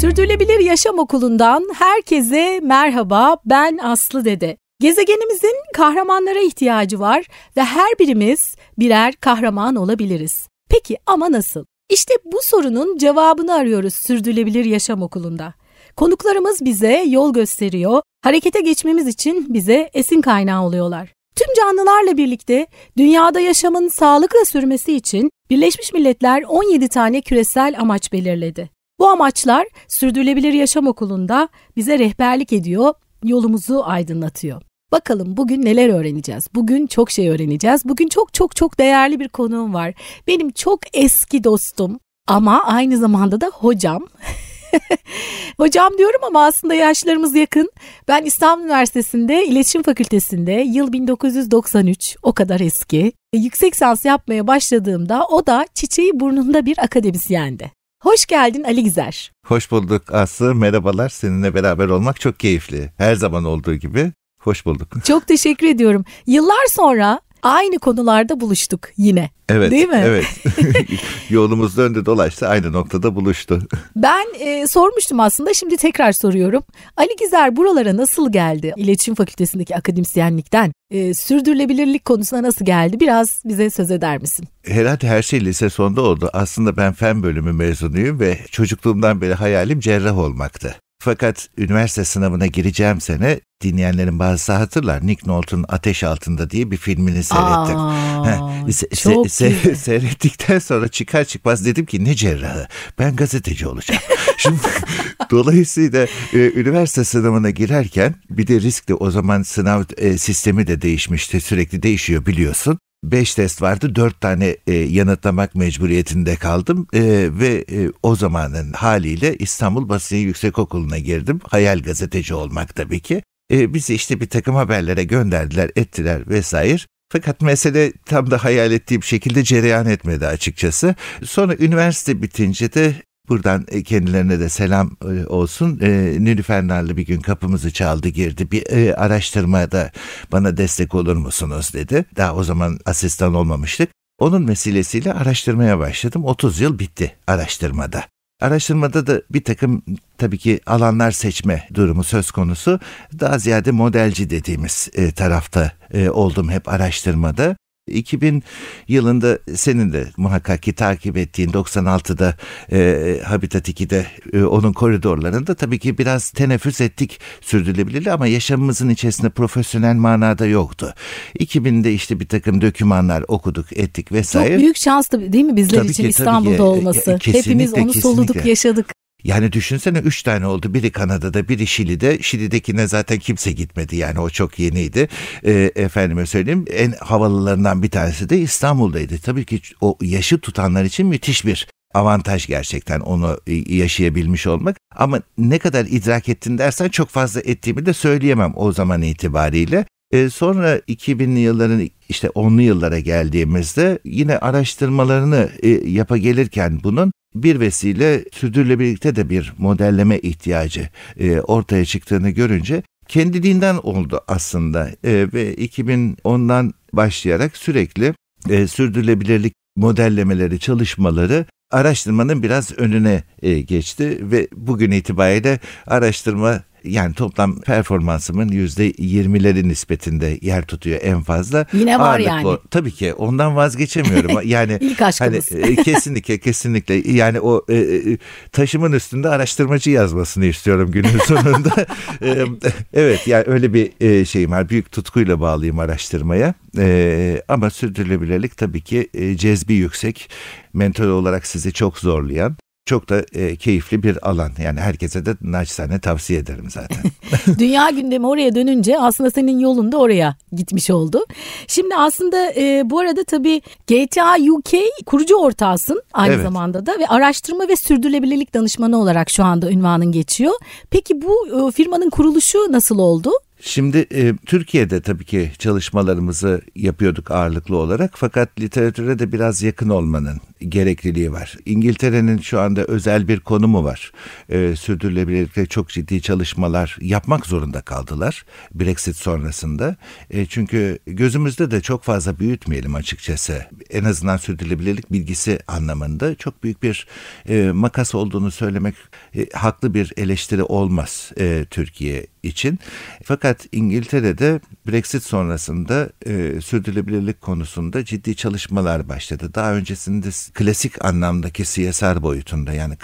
Sürdürülebilir Yaşam Okulu'ndan herkese merhaba. Ben Aslı Dede. Gezegenimizin kahramanlara ihtiyacı var ve her birimiz birer kahraman olabiliriz. Peki ama nasıl? İşte bu sorunun cevabını arıyoruz Sürdürülebilir Yaşam Okulu'nda. Konuklarımız bize yol gösteriyor, harekete geçmemiz için bize esin kaynağı oluyorlar. Tüm canlılarla birlikte dünyada yaşamın sağlıkla sürmesi için Birleşmiş Milletler 17 tane küresel amaç belirledi. Bu amaçlar Sürdürülebilir Yaşam Okulu'nda bize rehberlik ediyor, yolumuzu aydınlatıyor. Bakalım bugün neler öğreneceğiz? Bugün çok şey öğreneceğiz. Bugün çok çok çok değerli bir konuğum var. Benim çok eski dostum ama aynı zamanda da hocam. Hocam diyorum ama aslında yaşlarımız yakın. Ben İstanbul Üniversitesi'nde İletişim Fakültesi'nde yıl 1993 o kadar eski. Yüksek lisans yapmaya başladığımda o da çiçeği burnunda bir akademisyendi. Hoş geldin Ali Gizer. Hoş bulduk Aslı. Merhabalar. Seninle beraber olmak çok keyifli. Her zaman olduğu gibi. Hoş bulduk. Çok teşekkür ediyorum. Yıllar sonra aynı konularda buluştuk yine. Evet. Değil mi? Evet. Yolumuz döndü dolaştı aynı noktada buluştu. Ben e, sormuştum aslında şimdi tekrar soruyorum. Ali Gizer buralara nasıl geldi? İletişim Fakültesindeki akademisyenlikten e, sürdürülebilirlik konusuna nasıl geldi? Biraz bize söz eder misin? Herhalde her şey lise sonunda oldu. Aslında ben fen bölümü mezunuyum ve çocukluğumdan beri hayalim cerrah olmaktı. Fakat üniversite sınavına gireceğim sene dinleyenlerin bazısı hatırlar. Nick Nolte'un Ateş Altında diye bir filmini seyrettim. Aa, se- çok se- güzel. seyrettikten sonra çıkar çıkmaz dedim ki ne cerrahı ben gazeteci olacağım. Şimdi dolayısıyla e, üniversite sınavına girerken bir de riskli o zaman sınav e, sistemi de değişmişti sürekli değişiyor biliyorsun. 5 test vardı 4 tane e, yanıtlamak mecburiyetinde kaldım E, ve e, o zamanın haliyle İstanbul Basın Yüksekokulu'na girdim. Hayal gazeteci olmak tabii ki. E, bizi işte bir takım haberlere gönderdiler ettiler vesaire. Fakat mesele tam da hayal ettiğim şekilde cereyan etmedi açıkçası. Sonra üniversite bitince de Buradan e, kendilerine de selam e, olsun. E, Nilüfer bir gün kapımızı çaldı girdi. Bir e, araştırmada bana destek olur musunuz dedi. Daha o zaman asistan olmamıştık. Onun vesilesiyle araştırmaya başladım. 30 yıl bitti araştırmada. Araştırmada da bir takım tabii ki alanlar seçme durumu söz konusu. Daha ziyade modelci dediğimiz e, tarafta e, oldum hep araştırmada. 2000 yılında senin de muhakkak ki takip ettiğin 96'da e, Habitat 2'de e, onun koridorlarında tabii ki biraz teneffüs ettik sürdürülebilirliği ama yaşamımızın içerisinde profesyonel manada yoktu. 2000'de işte bir takım dokümanlar okuduk ettik vesaire. Çok büyük şanstı değil mi bizler Tabii için ki, İstanbul'da ki. olması? E, kesinlikle, Hepimiz onu soluduk, yaşadık. Yani düşünsene üç tane oldu. Biri Kanada'da, biri Şili'de. Şili'dekine zaten kimse gitmedi. Yani o çok yeniydi. E, efendime söyleyeyim en havalılarından bir tanesi de İstanbul'daydı. Tabii ki o yaşı tutanlar için müthiş bir avantaj gerçekten onu e, yaşayabilmiş olmak. Ama ne kadar idrak ettin dersen çok fazla ettiğimi de söyleyemem o zaman itibariyle. E, sonra 2000'li yılların işte 10'lu yıllara geldiğimizde yine araştırmalarını e, yapa gelirken bunun bir vesile sürdürülebilirlikte de bir modelleme ihtiyacı e, ortaya çıktığını görünce kendiliğinden oldu aslında. E, ve 2010'dan başlayarak sürekli e, sürdürülebilirlik modellemeleri çalışmaları araştırmanın biraz önüne e, geçti. Ve bugün itibariyle araştırma yani toplam performansımın yüzde yirmileri nispetinde yer tutuyor en fazla. Yine var Ağırlıklı yani. o- Tabii ki ondan vazgeçemiyorum. Yani İlk Hani aşkımız. e, kesinlikle kesinlikle yani o e, e, taşımın üstünde araştırmacı yazmasını istiyorum günün sonunda. E, evet yani öyle bir şeyim var. Büyük tutkuyla bağlıyım araştırmaya. E, ama sürdürülebilirlik tabii ki cezbi yüksek. Mental olarak sizi çok zorlayan çok da e, keyifli bir alan. Yani herkese de naçizane tavsiye ederim zaten. Dünya gündemi oraya dönünce aslında senin yolun da oraya gitmiş oldu. Şimdi aslında e, bu arada tabii GTA UK kurucu ortağısın aynı Evet. zamanda da ve araştırma ve sürdürülebilirlik danışmanı olarak şu anda ünvanın geçiyor. Peki bu e, firmanın kuruluşu nasıl oldu? Şimdi e, Türkiye'de tabii ki çalışmalarımızı yapıyorduk ağırlıklı olarak fakat literatüre de biraz yakın olmanın gerekliliği var. İngiltere'nin şu anda özel bir konumu var. E, sürdürülebilirlikte çok ciddi çalışmalar yapmak zorunda kaldılar Brexit sonrasında. E, çünkü gözümüzde de çok fazla büyütmeyelim açıkçası. En azından sürdürülebilirlik bilgisi anlamında çok büyük bir e, makas olduğunu söylemek e, haklı bir eleştiri olmaz e, Türkiye için. Fakat İngiltere'de Brexit sonrasında e, sürdürülebilirlik konusunda ciddi çalışmalar başladı. Daha öncesinde klasik anlamdaki CSR boyutunda yani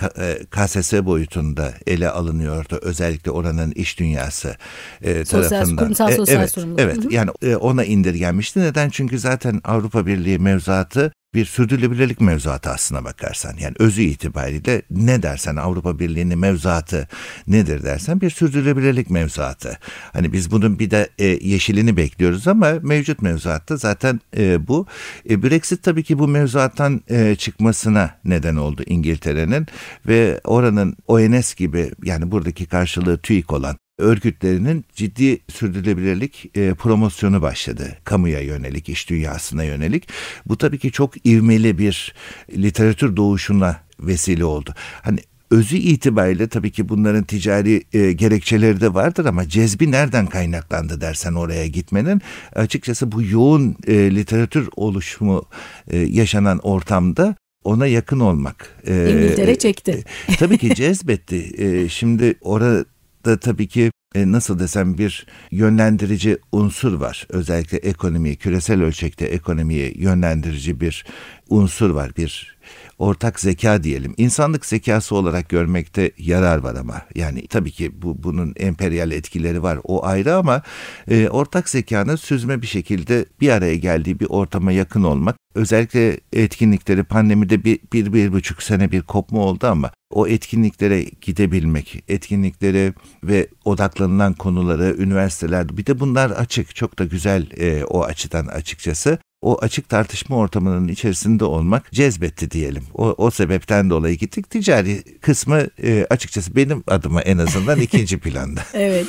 KSS e, boyutunda ele alınıyordu. Özellikle oranın iş dünyası e, sosyal, tarafından. Kurumsal e, sosyal evet, sorumluluk. Evet yani e, ona indirgenmişti. Neden? Çünkü zaten Avrupa Birliği mevzuatı bir sürdürülebilirlik mevzuatı aslına bakarsan. Yani özü itibariyle ne dersen Avrupa Birliği'nin mevzuatı nedir dersen bir sürdürülebilirlik mevzuatı. Hani biz bunun bir de e, yeşilini bekliyoruz ama mevcut mevzuatta zaten e, bu. E, Brexit tabii ki bu mevzuattan e, çıkmasına neden oldu İngiltere'nin ve oranın ONS gibi yani buradaki karşılığı TÜİK olan örgütlerinin ciddi sürdürülebilirlik e, promosyonu başladı. Kamuya yönelik, iş dünyasına yönelik. Bu tabii ki çok ivmeli bir literatür doğuşuna vesile oldu. Hani özü itibariyle tabii ki bunların ticari e, gerekçeleri de vardır ama cezbi nereden kaynaklandı dersen oraya gitmenin açıkçası bu yoğun e, literatür oluşumu e, yaşanan ortamda ona yakın olmak. E, İngiltere çekti. E, tabii ki cezbetti. E, şimdi orada da tabii ki e, nasıl desem bir yönlendirici unsur var. Özellikle ekonomiyi, küresel ölçekte ekonomiyi yönlendirici bir unsur var. Bir ortak zeka diyelim. İnsanlık zekası olarak görmekte yarar var ama. Yani tabii ki bu bunun emperyal etkileri var. O ayrı ama e, ortak zekanın süzme bir şekilde bir araya geldiği bir ortama yakın olmak özellikle etkinlikleri pandemide bir, bir, bir buçuk sene bir kopma oldu ama o etkinliklere gidebilmek, etkinlikleri ve odaklanılan konuları üniversitelerde bir de bunlar açık, çok da güzel e, o açıdan açıkçası o açık tartışma ortamının içerisinde olmak cezbetti diyelim. O, o sebepten dolayı gittik. Ticari kısmı e, açıkçası benim adıma en azından ikinci planda. evet.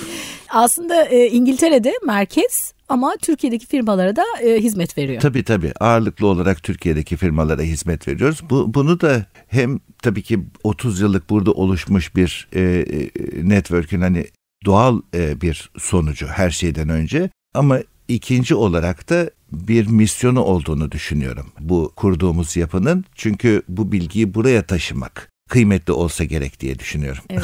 Aslında e, İngiltere'de merkez ama Türkiye'deki firmalara da e, hizmet veriyor. Tabii tabii ağırlıklı olarak Türkiye'deki firmalara hizmet veriyoruz. Bu, bunu da hem tabii ki 30 yıllık burada oluşmuş bir e, e, network'ün hani doğal e, bir sonucu her şeyden önce ama ikinci olarak da bir misyonu olduğunu düşünüyorum bu kurduğumuz yapının. Çünkü bu bilgiyi buraya taşımak kıymetli olsa gerek diye düşünüyorum. Evet.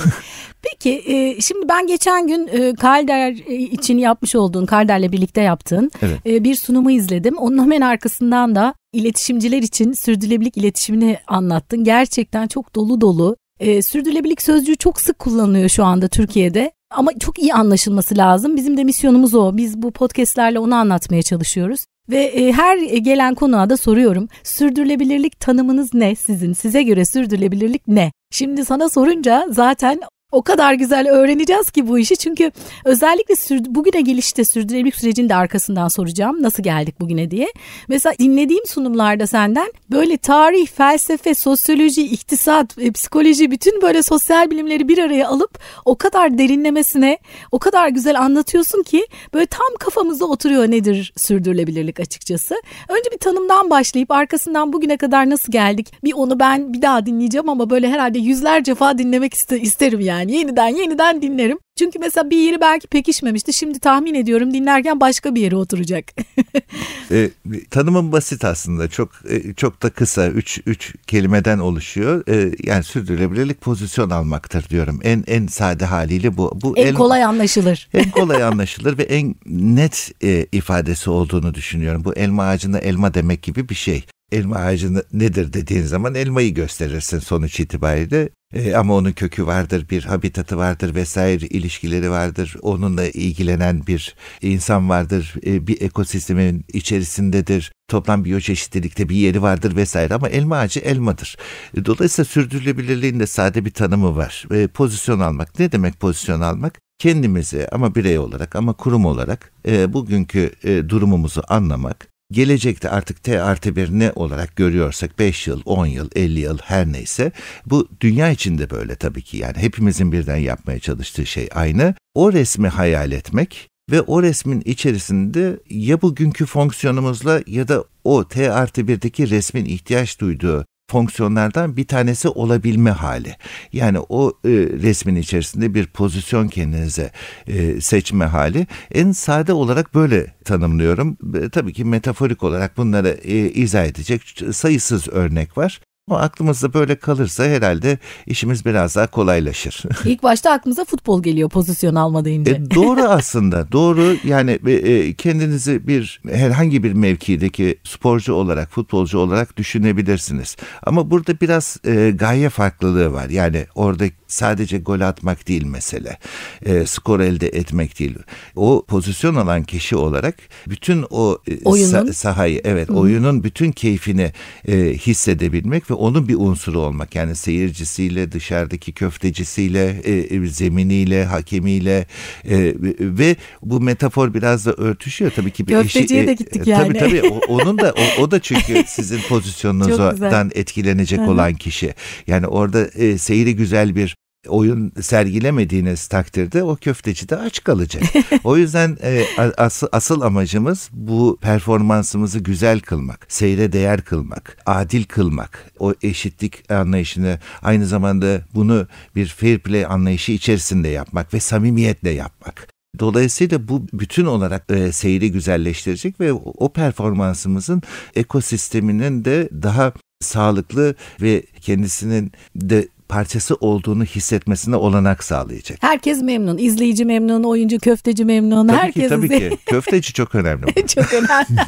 Peki e, şimdi ben geçen gün e, Kalder e, için yapmış olduğun, Kalder'le birlikte yaptığın evet. e, bir sunumu izledim. Onun hemen arkasından da iletişimciler için sürdürülebilirlik iletişimini anlattın. Gerçekten çok dolu dolu. E, sürdürülebilirlik sözcüğü çok sık kullanılıyor şu anda Türkiye'de. Ama çok iyi anlaşılması lazım. Bizim de misyonumuz o. Biz bu podcastlerle onu anlatmaya çalışıyoruz. Ve e, her gelen konuğa da soruyorum. Sürdürülebilirlik tanımınız ne sizin? Size göre sürdürülebilirlik ne? Şimdi sana sorunca zaten o kadar güzel öğreneceğiz ki bu işi. Çünkü özellikle bugüne gelişte sürdürülebilirlik sürecini de arkasından soracağım. Nasıl geldik bugüne diye. Mesela dinlediğim sunumlarda senden böyle tarih, felsefe, sosyoloji, iktisat, e, psikoloji bütün böyle sosyal bilimleri bir araya alıp o kadar derinlemesine o kadar güzel anlatıyorsun ki böyle tam kafamızda oturuyor nedir sürdürülebilirlik açıkçası. Önce bir tanımdan başlayıp arkasından bugüne kadar nasıl geldik bir onu ben bir daha dinleyeceğim ama böyle herhalde yüzlerce defa dinlemek isterim yani yani yeniden yeniden dinlerim. Çünkü mesela bir yeri belki pekişmemişti. Şimdi tahmin ediyorum dinlerken başka bir yere oturacak. e, tanımım basit aslında. Çok e, çok da kısa. Üç, üç kelimeden oluşuyor. E, yani sürdürülebilirlik pozisyon almaktır diyorum. En en sade haliyle bu. bu en el, kolay anlaşılır. En kolay anlaşılır ve en net e, ifadesi olduğunu düşünüyorum. Bu elma ağacına elma demek gibi bir şey elma ağacı nedir dediğin zaman elmayı gösterirsin sonuç itibariyle. E, ama onun kökü vardır, bir habitatı vardır vesaire ilişkileri vardır. Onunla ilgilenen bir insan vardır, e, bir ekosistemin içerisindedir. Toplam biyoçeşitlilikte bir yeri vardır vesaire ama elma ağacı elmadır. E, dolayısıyla sürdürülebilirliğin de sade bir tanımı var. E, pozisyon almak. Ne demek pozisyon almak? Kendimizi ama birey olarak ama kurum olarak e, bugünkü e, durumumuzu anlamak, gelecekte artık T artı bir ne olarak görüyorsak 5 yıl, 10 yıl, 50 yıl her neyse bu dünya içinde böyle tabii ki yani hepimizin birden yapmaya çalıştığı şey aynı. O resmi hayal etmek ve o resmin içerisinde ya bugünkü fonksiyonumuzla ya da o T artı 1'deki resmin ihtiyaç duyduğu fonksiyonlardan bir tanesi olabilme hali. Yani o e, resmin içerisinde bir pozisyon kendinize e, seçme hali. En sade olarak böyle tanımlıyorum. E, tabii ki metaforik olarak bunları e, izah edecek sayısız örnek var. O aklımızda böyle kalırsa herhalde işimiz biraz daha kolaylaşır. İlk başta aklımıza futbol geliyor pozisyon alma deyince. E, doğru aslında doğru yani e, e, kendinizi bir herhangi bir mevkideki sporcu olarak futbolcu olarak düşünebilirsiniz. Ama burada biraz e, gaye farklılığı var yani orada sadece gol atmak değil mesele e, skor elde etmek değil. O pozisyon alan kişi olarak bütün o e, sa- sahayı evet Hı. oyunun bütün keyfini e, hissedebilmek ve onun bir unsuru olmak. Yani seyircisiyle, dışarıdaki köftecisiyle, e, e, zeminiyle, hakemiyle e, ve bu metafor biraz da örtüşüyor tabii ki. Bir Köfteciye eşi, de gittik e, yani. Tabii tabii onun da o, o da çünkü sizin pozisyonunuzdan etkilenecek olan kişi. Yani orada e, seyri güzel bir oyun sergilemediğiniz takdirde o köfteci de aç kalacak. o yüzden e, asıl, asıl amacımız bu performansımızı güzel kılmak, seyre değer kılmak, adil kılmak, o eşitlik anlayışını aynı zamanda bunu bir fair play anlayışı içerisinde yapmak ve samimiyetle yapmak. Dolayısıyla bu bütün olarak e, seyri güzelleştirecek ve o performansımızın ekosisteminin de daha sağlıklı ve kendisinin de parçası olduğunu hissetmesine olanak sağlayacak. Herkes memnun. İzleyici memnun, oyuncu köfteci memnun. Tabii Herkes ki tabii ki. Köfteci çok önemli. çok önemli.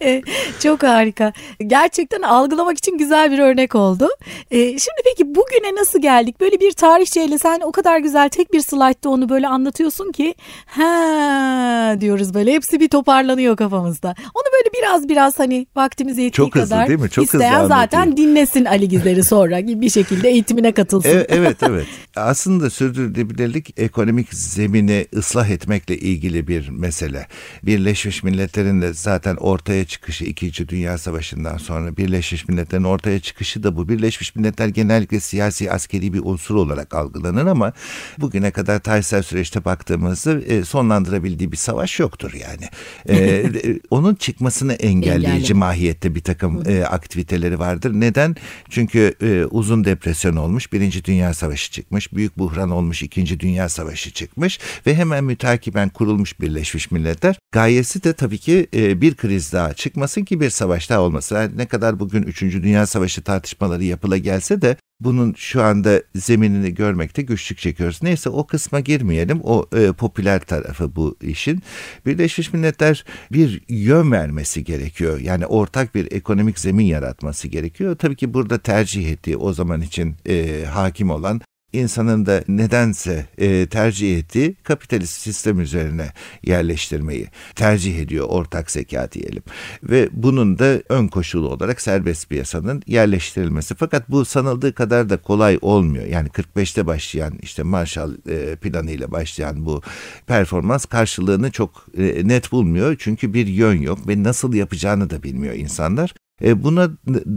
E, çok harika. Gerçekten algılamak için güzel bir örnek oldu. E, şimdi peki bugüne nasıl geldik? Böyle bir tarihçeyle sen o kadar güzel tek bir slaytta onu böyle anlatıyorsun ki ha diyoruz böyle. Hepsi bir toparlanıyor kafamızda. Onu böyle biraz biraz hani vaktimiz yettiği çok kadar hızlı, değil mi? Çok isteyen hızlı zaten dinlesin Ali Gizler'i sonra bir şekilde eğitimine eğitimine katılsın. Evet, evet evet. Aslında sürdürülebilirlik ekonomik zemini ıslah etmekle ilgili bir mesele. Birleşmiş Milletler'in de zaten ortaya çıkışı 2. Dünya Savaşı'ndan sonra Birleşmiş Milletler'in ortaya çıkışı da bu. Birleşmiş Milletler genellikle siyasi askeri bir unsur olarak algılanır ama bugüne kadar tarihsel süreçte baktığımızda e, sonlandırabildiği bir savaş yoktur yani. E, onun çıkmasını engelleyici Engelle. mahiyette bir takım e, aktiviteleri vardır. Neden? Çünkü e, uzun depresyon olmuş, Birinci Dünya Savaşı çıkmış, büyük buhran olmuş, İkinci Dünya Savaşı çıkmış ve hemen mütakiben kurulmuş Birleşmiş Milletler. Gayesi de tabii ki e, bir kriz daha çıkmasın ki bir savaş daha olmasın. Yani ne kadar bugün Üçüncü Dünya Savaşı tartışmaları yapıla gelse de bunun şu anda zeminini görmekte güçlük çekiyoruz. Neyse o kısma girmeyelim. O e, popüler tarafı bu işin. Birleşmiş Milletler bir yön vermesi gerekiyor. Yani ortak bir ekonomik zemin yaratması gerekiyor. Tabii ki burada tercih ettiği o zaman için e, hakim olan insanın da nedense e, tercih ettiği kapitalist sistem üzerine yerleştirmeyi tercih ediyor ortak zeka diyelim. Ve bunun da ön koşulu olarak serbest piyasanın yerleştirilmesi. Fakat bu sanıldığı kadar da kolay olmuyor. Yani 45'te başlayan işte Marshall e, planı ile başlayan bu performans karşılığını çok e, net bulmuyor. Çünkü bir yön yok ve nasıl yapacağını da bilmiyor insanlar. E, buna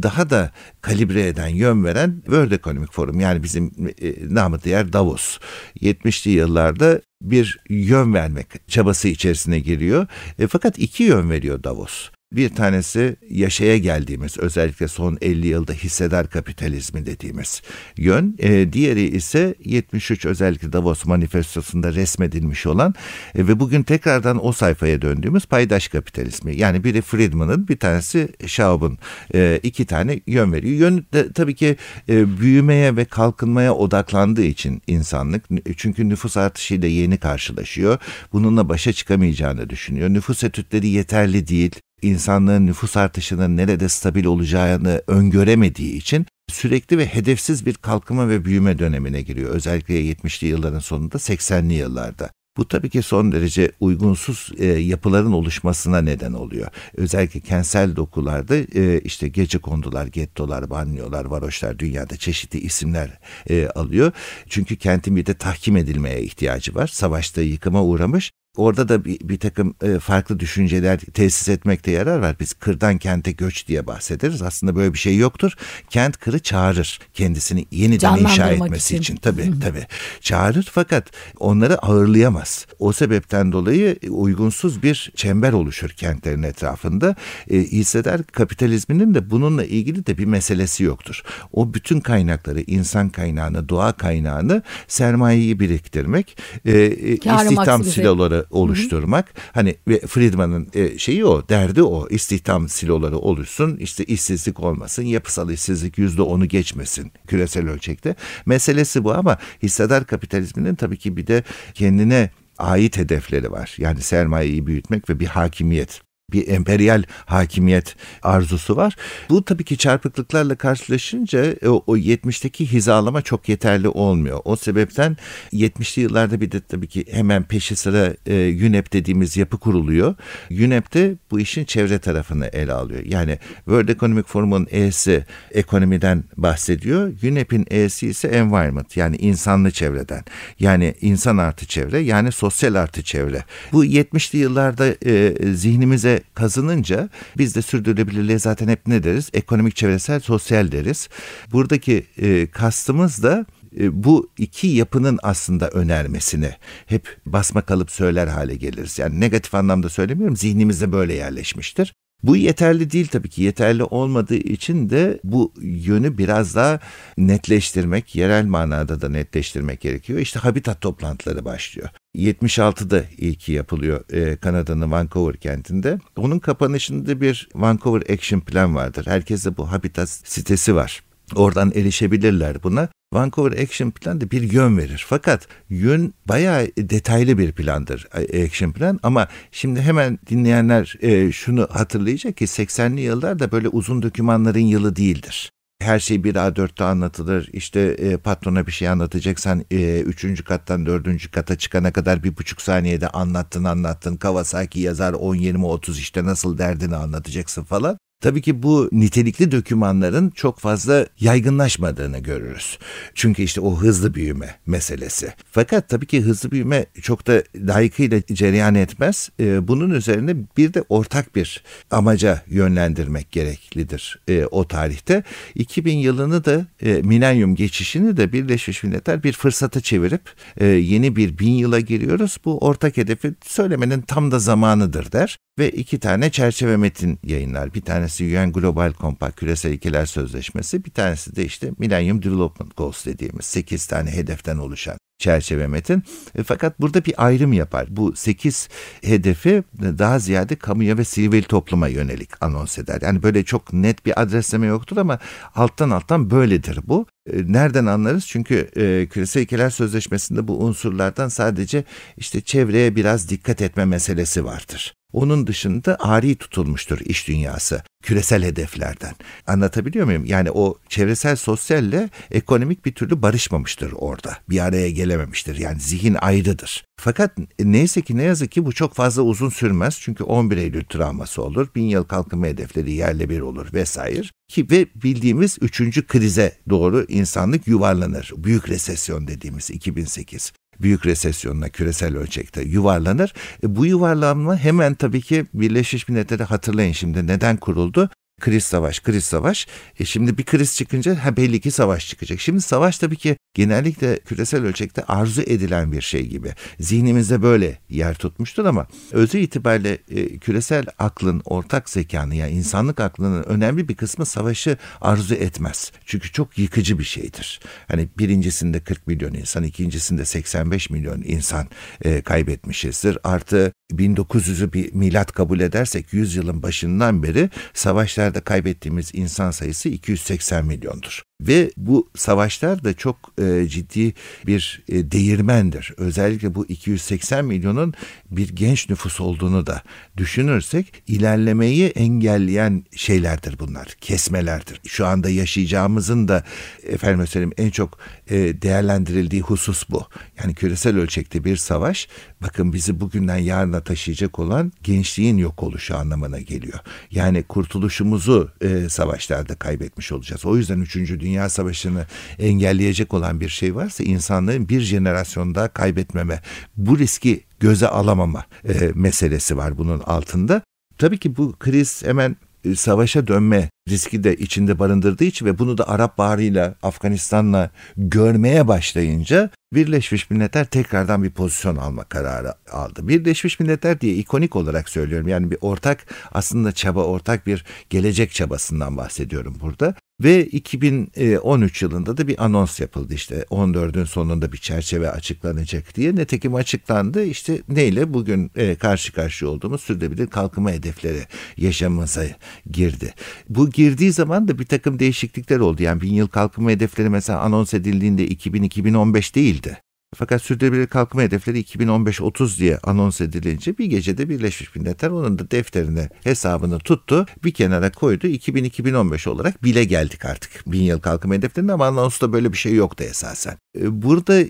daha da kalibre eden, yön veren World Economic Forum yani bizim e, namı diğer Davos 70'li yıllarda bir yön vermek çabası içerisine giriyor. E, fakat iki yön veriyor Davos. Bir tanesi yaşaya geldiğimiz özellikle son 50 yılda hissedar kapitalizmi dediğimiz yön. E, diğeri ise 73 özellikle Davos manifestosunda resmedilmiş olan e, ve bugün tekrardan o sayfaya döndüğümüz paydaş kapitalizmi. Yani biri Friedman'ın bir tanesi Schaub'un e, iki tane yön veriyor. Yön de, tabii ki e, büyümeye ve kalkınmaya odaklandığı için insanlık çünkü nüfus artışıyla yeni karşılaşıyor. Bununla başa çıkamayacağını düşünüyor. Nüfus etütleri yeterli değil insanlığın nüfus artışının nerede stabil olacağını öngöremediği için sürekli ve hedefsiz bir kalkınma ve büyüme dönemine giriyor. Özellikle 70'li yılların sonunda 80'li yıllarda. Bu tabii ki son derece uygunsuz e, yapıların oluşmasına neden oluyor. Özellikle kentsel dokularda e, işte gece kondular, gettolar, banyolar, varoşlar dünyada çeşitli isimler e, alıyor. Çünkü kentin bir de tahkim edilmeye ihtiyacı var. Savaşta yıkıma uğramış orada da bir, bir takım e, farklı düşünceler tesis etmekte yarar var. Biz kırdan kente göç diye bahsederiz. Aslında böyle bir şey yoktur. Kent kırı çağırır kendisini yeniden inşa etmesi için. için. Tabii tabii çağırır fakat onları ağırlayamaz. O sebepten dolayı uygunsuz bir çember oluşur kentlerin etrafında. E, hisseder kapitalizminin de bununla ilgili de bir meselesi yoktur. O bütün kaynakları, insan kaynağını, doğa kaynağını sermayeyi biriktirmek, e, e istihdam siloları oluşturmak. Hı hı. Hani ve Friedman'ın e, şeyi o, derdi o. İstihdam siloları oluşsun, işte işsizlik olmasın, yapısal işsizlik yüzde onu geçmesin küresel ölçekte. Meselesi bu ama hissedar kapitalizminin tabii ki bir de kendine ait hedefleri var. Yani sermayeyi büyütmek ve bir hakimiyet bir emperyal hakimiyet arzusu var. Bu tabii ki çarpıklıklarla karşılaşınca e, o, o 70'teki hizalama çok yeterli olmuyor. O sebepten 70'li yıllarda bir de tabii ki hemen peşi sıra e, UNEP dediğimiz yapı kuruluyor. UNEP de bu işin çevre tarafını ele alıyor. Yani World Economic Forum'un E'si ekonomiden bahsediyor. UNEP'in E'si ise environment yani insanlı çevreden. Yani insan artı çevre yani sosyal artı çevre. Bu 70'li yıllarda e, zihnimize kazınınca biz de sürdürülebilirliğe zaten hep ne deriz? Ekonomik, çevresel, sosyal deriz. Buradaki e, kastımız da e, bu iki yapının aslında önermesini hep basma kalıp söyler hale geliriz. Yani negatif anlamda söylemiyorum zihnimizde böyle yerleşmiştir. Bu yeterli değil tabii ki. Yeterli olmadığı için de bu yönü biraz daha netleştirmek, yerel manada da netleştirmek gerekiyor. İşte habitat toplantıları başlıyor. 76'da ilki yapılıyor e, Kanada'nın Vancouver kentinde. Onun kapanışında bir Vancouver Action Plan vardır. Herkese bu habitat sitesi var. Oradan erişebilirler buna. Vancouver Action Plan da bir yön verir. Fakat yön bayağı detaylı bir plandır e, Action Plan ama şimdi hemen dinleyenler e, şunu hatırlayacak ki 80'li yıllar da böyle uzun dokümanların yılı değildir. Her şey bir A4'te anlatılır. İşte e, patrona bir şey anlatacaksan e, üçüncü kattan dördüncü kata çıkana kadar bir buçuk saniyede anlattın anlattın. Kawasaki yazar 10 20 30 işte nasıl derdini anlatacaksın falan. Tabii ki bu nitelikli dokümanların çok fazla yaygınlaşmadığını görürüz. Çünkü işte o hızlı büyüme meselesi. Fakat tabii ki hızlı büyüme çok da layıkıyla cereyan etmez. Ee, bunun üzerine bir de ortak bir amaca yönlendirmek gereklidir e, o tarihte. 2000 yılını da e, milenyum geçişini de Birleşmiş Milletler bir fırsata çevirip e, yeni bir bin yıla giriyoruz. Bu ortak hedefi söylemenin tam da zamanıdır der ve iki tane çerçeve metin yayınlar. Bir tanesi UN Global Compact Küresel İlkeler Sözleşmesi, bir tanesi de işte Millennium Development Goals dediğimiz 8 tane hedeften oluşan çerçeve metin. E, fakat burada bir ayrım yapar. Bu 8 hedefi daha ziyade kamuya ve sivil topluma yönelik anons eder. Yani böyle çok net bir adresleme yoktur ama alttan alttan böyledir bu. E, nereden anlarız? Çünkü e, küresel ilkeler sözleşmesinde bu unsurlardan sadece işte çevreye biraz dikkat etme meselesi vardır. Onun dışında ari tutulmuştur iş dünyası küresel hedeflerden. Anlatabiliyor muyum? Yani o çevresel sosyalle ekonomik bir türlü barışmamıştır orada. Bir araya gelememiştir. Yani zihin ayrıdır. Fakat neyse ki ne yazık ki bu çok fazla uzun sürmez. Çünkü 11 Eylül travması olur. Bin yıl kalkınma hedefleri yerle bir olur vesaire. Ki ve bildiğimiz üçüncü krize doğru insanlık yuvarlanır. Büyük resesyon dediğimiz 2008 büyük resesyonuna küresel ölçekte yuvarlanır. E, bu yuvarlanma hemen tabii ki Birleşmiş Milletler'i hatırlayın şimdi neden kuruldu? Kriz savaş, kriz savaş. E şimdi bir kriz çıkınca ha belli ki savaş çıkacak. Şimdi savaş tabii ki genellikle küresel ölçekte arzu edilen bir şey gibi. Zihnimizde böyle yer tutmuştur ama özü itibariyle e, küresel aklın, ortak zekanı yani insanlık aklının önemli bir kısmı savaşı arzu etmez. Çünkü çok yıkıcı bir şeydir. Hani birincisinde 40 milyon insan, ikincisinde 85 milyon insan e, kaybetmişizdir. Artı 1900'ü bir milat kabul edersek 100 yılın başından beri savaşlarda kaybettiğimiz insan sayısı 280 milyondur. Ve bu savaşlar da çok e, ciddi bir e, değirmendir. Özellikle bu 280 milyonun bir genç nüfus olduğunu da düşünürsek ilerlemeyi engelleyen şeylerdir bunlar. Kesmelerdir. Şu anda yaşayacağımızın da efendim söyleyeyim en çok e, değerlendirildiği husus bu. Yani küresel ölçekte bir savaş bakın bizi bugünden yarına taşıyacak olan gençliğin yok oluşu anlamına geliyor. Yani kurtuluşumuzu e, savaşlarda kaybetmiş olacağız. O yüzden 3. Dünya Savaşı'nı engelleyecek olan bir şey varsa insanlığın bir jenerasyonda kaybetmeme, bu riski göze alamama e, meselesi var bunun altında. Tabii ki bu kriz hemen e, savaşa dönme riski de içinde barındırdığı için ve bunu da Arap Baharı'yla Afganistan'la görmeye başlayınca Birleşmiş Milletler tekrardan bir pozisyon alma kararı aldı. Birleşmiş Milletler diye ikonik olarak söylüyorum. Yani bir ortak aslında çaba, ortak bir gelecek çabasından bahsediyorum burada. Ve 2013 yılında da bir anons yapıldı işte 14'ün sonunda bir çerçeve açıklanacak diye. Netekim açıklandı işte neyle bugün e, karşı karşıya olduğumuz sürdürülebilir kalkınma hedefleri yaşamımıza girdi. Bu girdiği zaman da bir takım değişiklikler oldu. Yani bin yıl kalkınma hedefleri mesela anons edildiğinde 2000-2015 değildi. Fakat sürdürülebilir kalkınma hedefleri 2015-30 diye anons edilince bir gecede Birleşmiş Milletler onun da defterine hesabını tuttu. Bir kenara koydu. 2000-2015 olarak bile geldik artık. Bin yıl kalkınma hedeflerinde ama anonsta böyle bir şey yoktu esasen. E, burada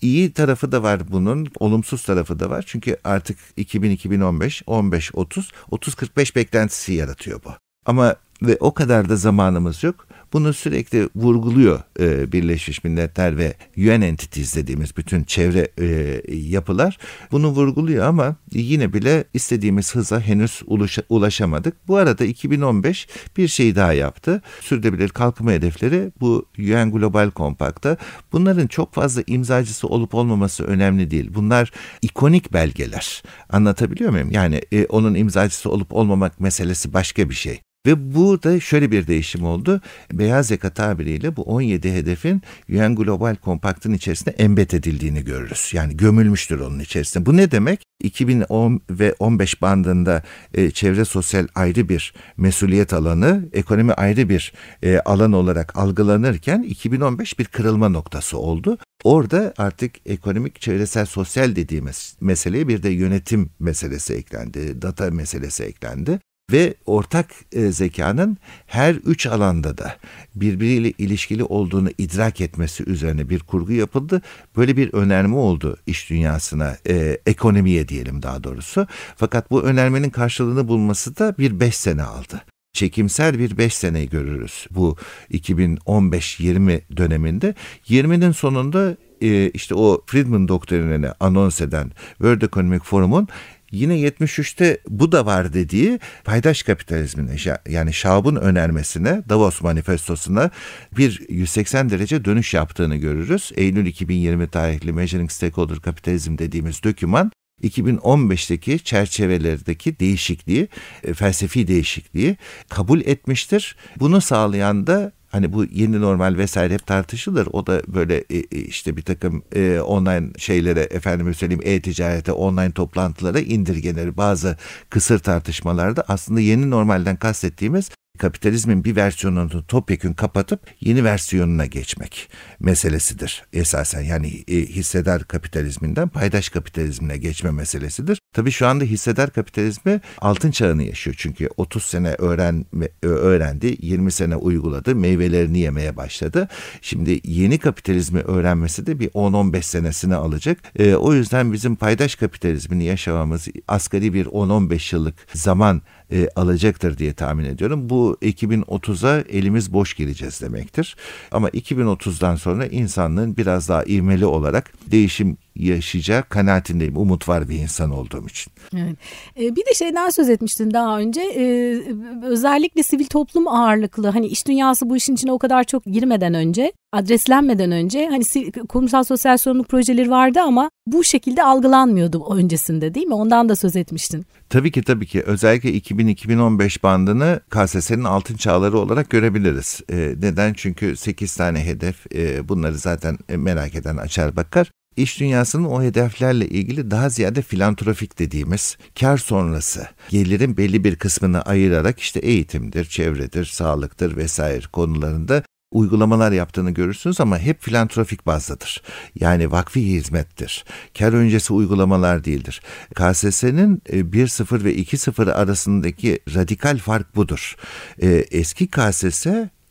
iyi tarafı da var bunun, olumsuz tarafı da var. Çünkü artık 2000-2015, 15-30, 30-45 beklentisi yaratıyor bu. Ama ve o kadar da zamanımız yok. Bunu sürekli vurguluyor e, Birleşmiş Milletler ve UN entities dediğimiz bütün çevre e, yapılar. Bunu vurguluyor ama yine bile istediğimiz hıza henüz ulaşa, ulaşamadık. Bu arada 2015 bir şey daha yaptı. Sürdürülebilir kalkınma hedefleri bu UN Global Compact'ta bunların çok fazla imzacısı olup olmaması önemli değil. Bunlar ikonik belgeler. Anlatabiliyor muyum? Yani e, onun imzacısı olup olmamak meselesi başka bir şey. Ve bu da şöyle bir değişim oldu. Beyaz yaka tabiriyle bu 17 hedefin UN Global Compact'ın içerisinde embed edildiğini görürüz. Yani gömülmüştür onun içerisinde. Bu ne demek? 2010 ve 15 bandında e, çevre sosyal ayrı bir mesuliyet alanı, ekonomi ayrı bir e, alan olarak algılanırken 2015 bir kırılma noktası oldu. Orada artık ekonomik, çevresel, sosyal dediğimiz meseleye bir de yönetim meselesi eklendi, data meselesi eklendi ve ortak e, zekanın her üç alanda da birbiriyle ilişkili olduğunu idrak etmesi üzerine bir kurgu yapıldı. Böyle bir önerme oldu iş dünyasına, e, ekonomiye diyelim daha doğrusu. Fakat bu önermenin karşılığını bulması da bir beş sene aldı çekimsel bir 5 seneyi görürüz bu 2015-20 döneminde. 20'nin sonunda e, işte o Friedman doktrinini anons eden World Economic Forum'un yine 73'te bu da var dediği paydaş kapitalizmine yani Şab'ın önermesine Davos manifestosuna bir 180 derece dönüş yaptığını görürüz. Eylül 2020 tarihli Measuring Stakeholder Capitalism dediğimiz döküman 2015'teki çerçevelerdeki değişikliği, e, felsefi değişikliği kabul etmiştir. Bunu sağlayan da Hani bu yeni normal vesaire hep tartışılır. O da böyle e, e, işte bir takım e, online şeylere efendim söyleyeyim e-ticarete, online toplantılara indirgenir. Bazı kısır tartışmalarda aslında yeni normalden kastettiğimiz kapitalizmin bir versiyonunu topyekün kapatıp yeni versiyonuna geçmek meselesidir esasen. Yani e, hissedar kapitalizminden paydaş kapitalizmine geçme meselesidir. Tabii şu anda hissedar kapitalizmi altın çağını yaşıyor. Çünkü 30 sene öğren öğrendi, 20 sene uyguladı, meyvelerini yemeye başladı. Şimdi yeni kapitalizmi öğrenmesi de bir 10-15 senesini alacak. E, o yüzden bizim paydaş kapitalizmini yaşamamız asgari bir 10-15 yıllık zaman e, alacaktır diye tahmin ediyorum. Bu 2030'a elimiz boş gireceğiz demektir. Ama 2030'dan sonra insanlığın biraz daha ivmeli olarak değişim yaşayacağı kanaatindeyim. Umut var bir insan olduğum için. Evet. Ee, bir de şeyden söz etmiştin daha önce. Ee, özellikle sivil toplum ağırlıklı hani iş dünyası bu işin içine o kadar çok girmeden önce, adreslenmeden önce hani kurumsal sosyal sorumluluk projeleri vardı ama bu şekilde algılanmıyordu öncesinde değil mi? Ondan da söz etmiştin. Tabii ki tabii ki. Özellikle 2000-2015 bandını KSS'nin altın çağları olarak görebiliriz. Ee, neden? Çünkü 8 tane hedef. E, bunları zaten merak eden açar bakar iş dünyasının o hedeflerle ilgili daha ziyade filantropik dediğimiz kar sonrası gelirin belli bir kısmını ayırarak işte eğitimdir, çevredir, sağlıktır vesaire konularında uygulamalar yaptığını görürsünüz ama hep filantropik bazdadır. Yani vakfi hizmettir. Kar öncesi uygulamalar değildir. KSS'nin 1.0 e, ve 2.0 arasındaki radikal fark budur. E, eski KSS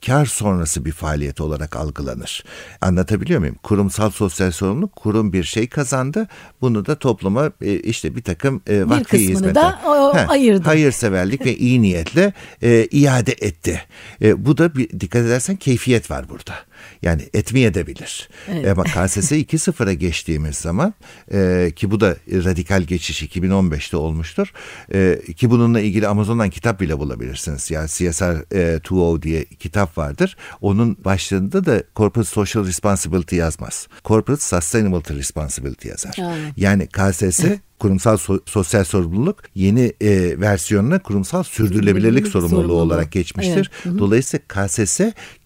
kar sonrası bir faaliyet olarak algılanır. Anlatabiliyor muyum? Kurumsal sosyal sorumluluk kurum bir şey kazandı. Bunu da topluma e, işte bir takım e, vakfi bir hizmetler. da o, Ha, ayırdı. Hayırseverlik ve iyi niyetle e, iade etti. E, bu da bir, dikkat edersen keyfiyet var burada. Yani etmeye de bilir. Evet. Ama KSS 2.0'a geçtiğimiz zaman e, ki bu da radikal geçiş 2015'te olmuştur. E, ki bununla ilgili Amazon'dan kitap bile bulabilirsiniz. Yani CSR e, 2.0 diye kitap vardır. Onun başlığında da Corporate Social Responsibility yazmaz. Corporate Sustainability Responsibility yazar. Aynen. Yani KSS kurumsal so- sosyal sorumluluk yeni e, versiyonuna kurumsal sürdürülebilirlik sorumluluğu sorumluluğu. olarak geçmiştir. Evet, hı hı. Dolayısıyla KSS